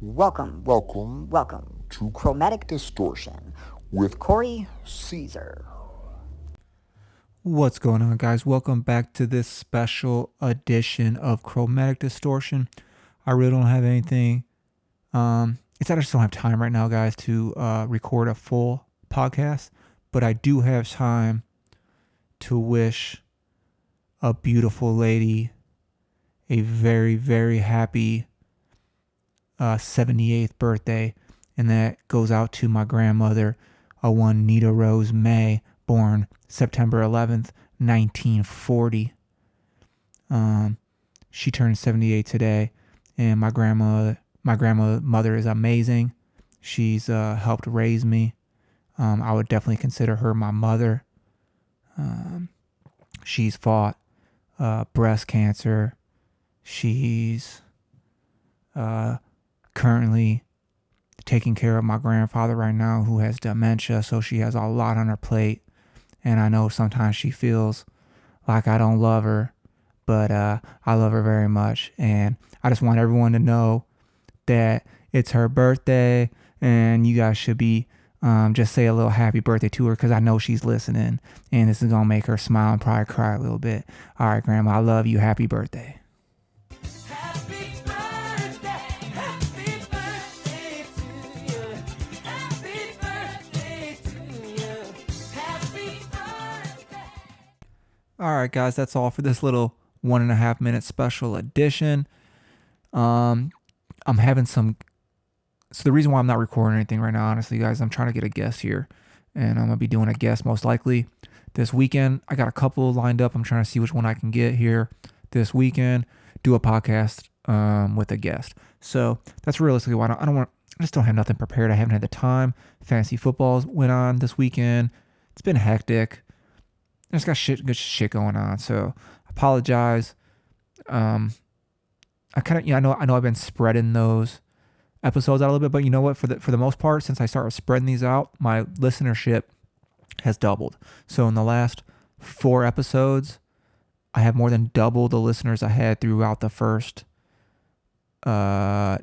Welcome, Welcome welcome to Chromatic Distortion with Corey Caesar. What's going on, guys? Welcome back to this special edition of Chromatic Distortion. I really don't have anything. Um, it's that I just don't have time right now, guys, to uh, record a full podcast, but I do have time to wish a beautiful lady a very, very happy uh, 78th birthday, and that goes out to my grandmother, a one Nita Rose May, born September 11th, 1940. Um, she turned 78 today, and my grandma, my grandmother is amazing. She's uh, helped raise me. Um, I would definitely consider her my mother. Um, she's fought uh, breast cancer. She's uh, currently taking care of my grandfather right now who has dementia, so she has a lot on her plate. And I know sometimes she feels like I don't love her, but uh, I love her very much. And I just want everyone to know that it's her birthday, and you guys should be um, just say a little happy birthday to her because I know she's listening, and this is gonna make her smile and probably cry a little bit. All right, Grandma, I love you. Happy birthday. All right, guys, that's all for this little one and a half minute special edition. Um, I'm having some. So the reason why I'm not recording anything right now, honestly, guys, I'm trying to get a guest here, and I'm gonna be doing a guest most likely this weekend. I got a couple lined up. I'm trying to see which one I can get here this weekend. Do a podcast um, with a guest. So that's realistically why I don't, I don't want. I just don't have nothing prepared. I haven't had the time. Fantasy footballs went on this weekend. It's been hectic. Just got shit, good shit going on. So apologize. Um, I kind of, yeah, I know, I know, I've been spreading those episodes out a little bit, but you know what? For the for the most part, since I started spreading these out, my listenership has doubled. So in the last four episodes, I have more than double the listeners I had throughout the first uh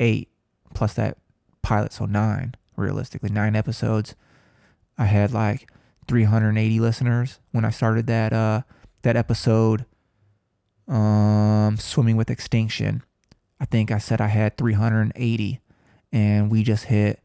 eight plus that pilot, so nine realistically, nine episodes. I had like 380 listeners when I started that uh that episode um swimming with extinction. I think I said I had 380 and we just hit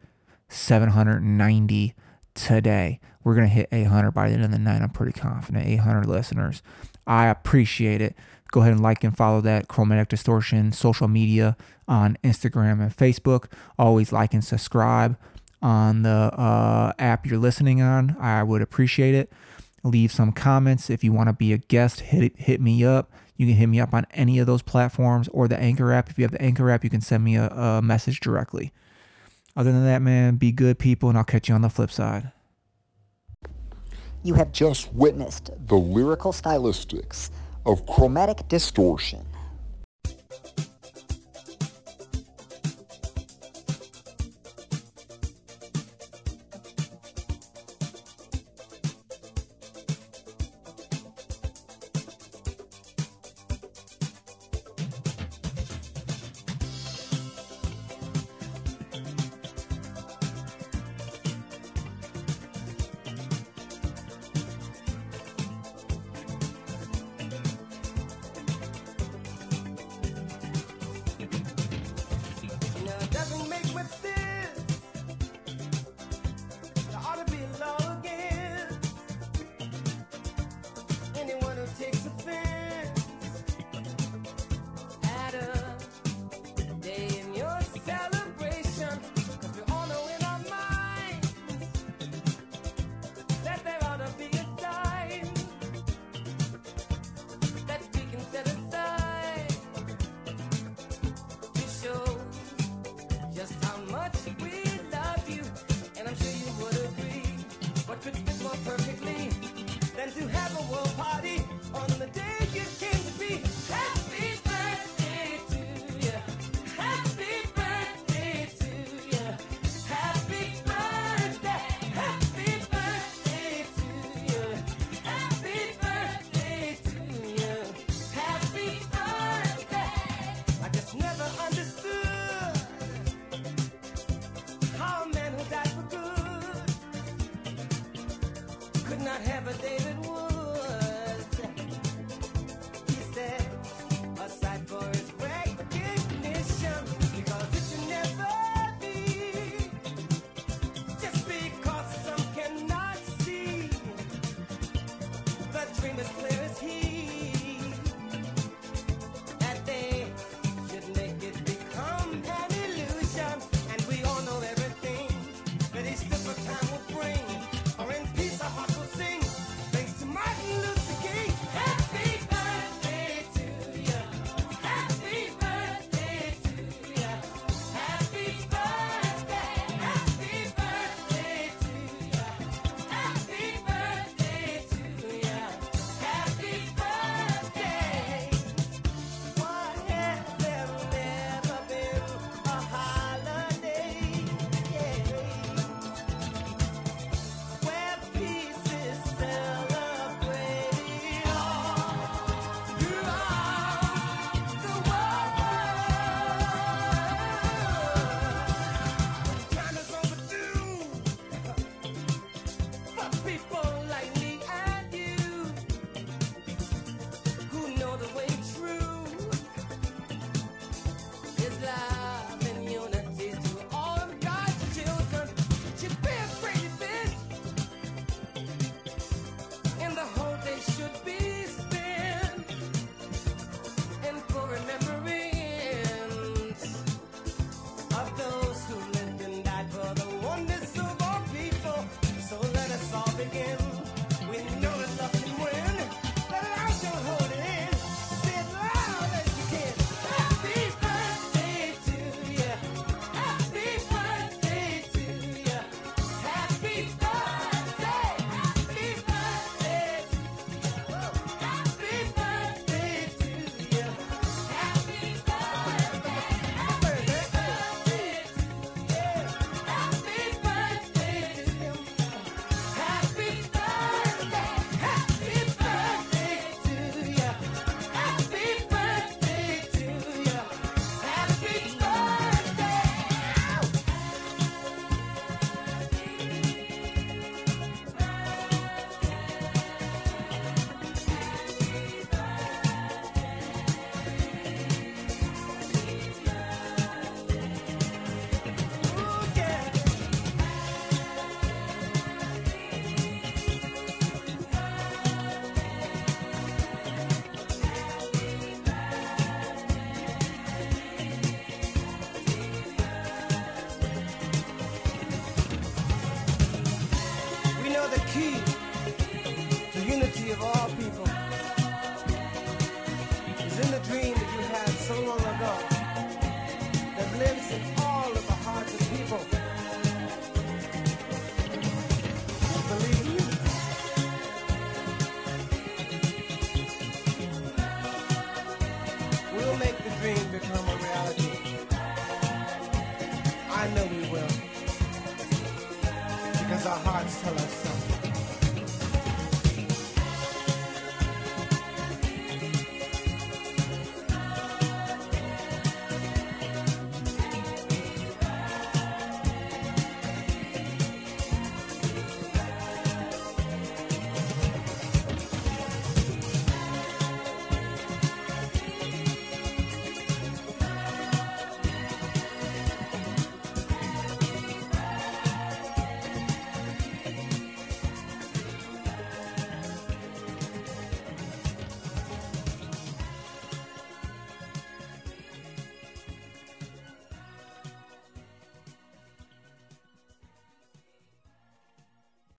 790 today. We're to hit 800 by the end of the night. I'm pretty confident. 800 listeners. I appreciate it. Go ahead and like and follow that Chromatic Distortion social media on Instagram and Facebook. Always like and subscribe on the uh, app you're listening on. I would appreciate it. Leave some comments if you want to be a guest. Hit hit me up. You can hit me up on any of those platforms or the Anchor app. If you have the Anchor app, you can send me a, a message directly. Other than that, man, be good people, and I'll catch you on the flip side. You have just witnessed the lyrical stylistics of chromatic distortion.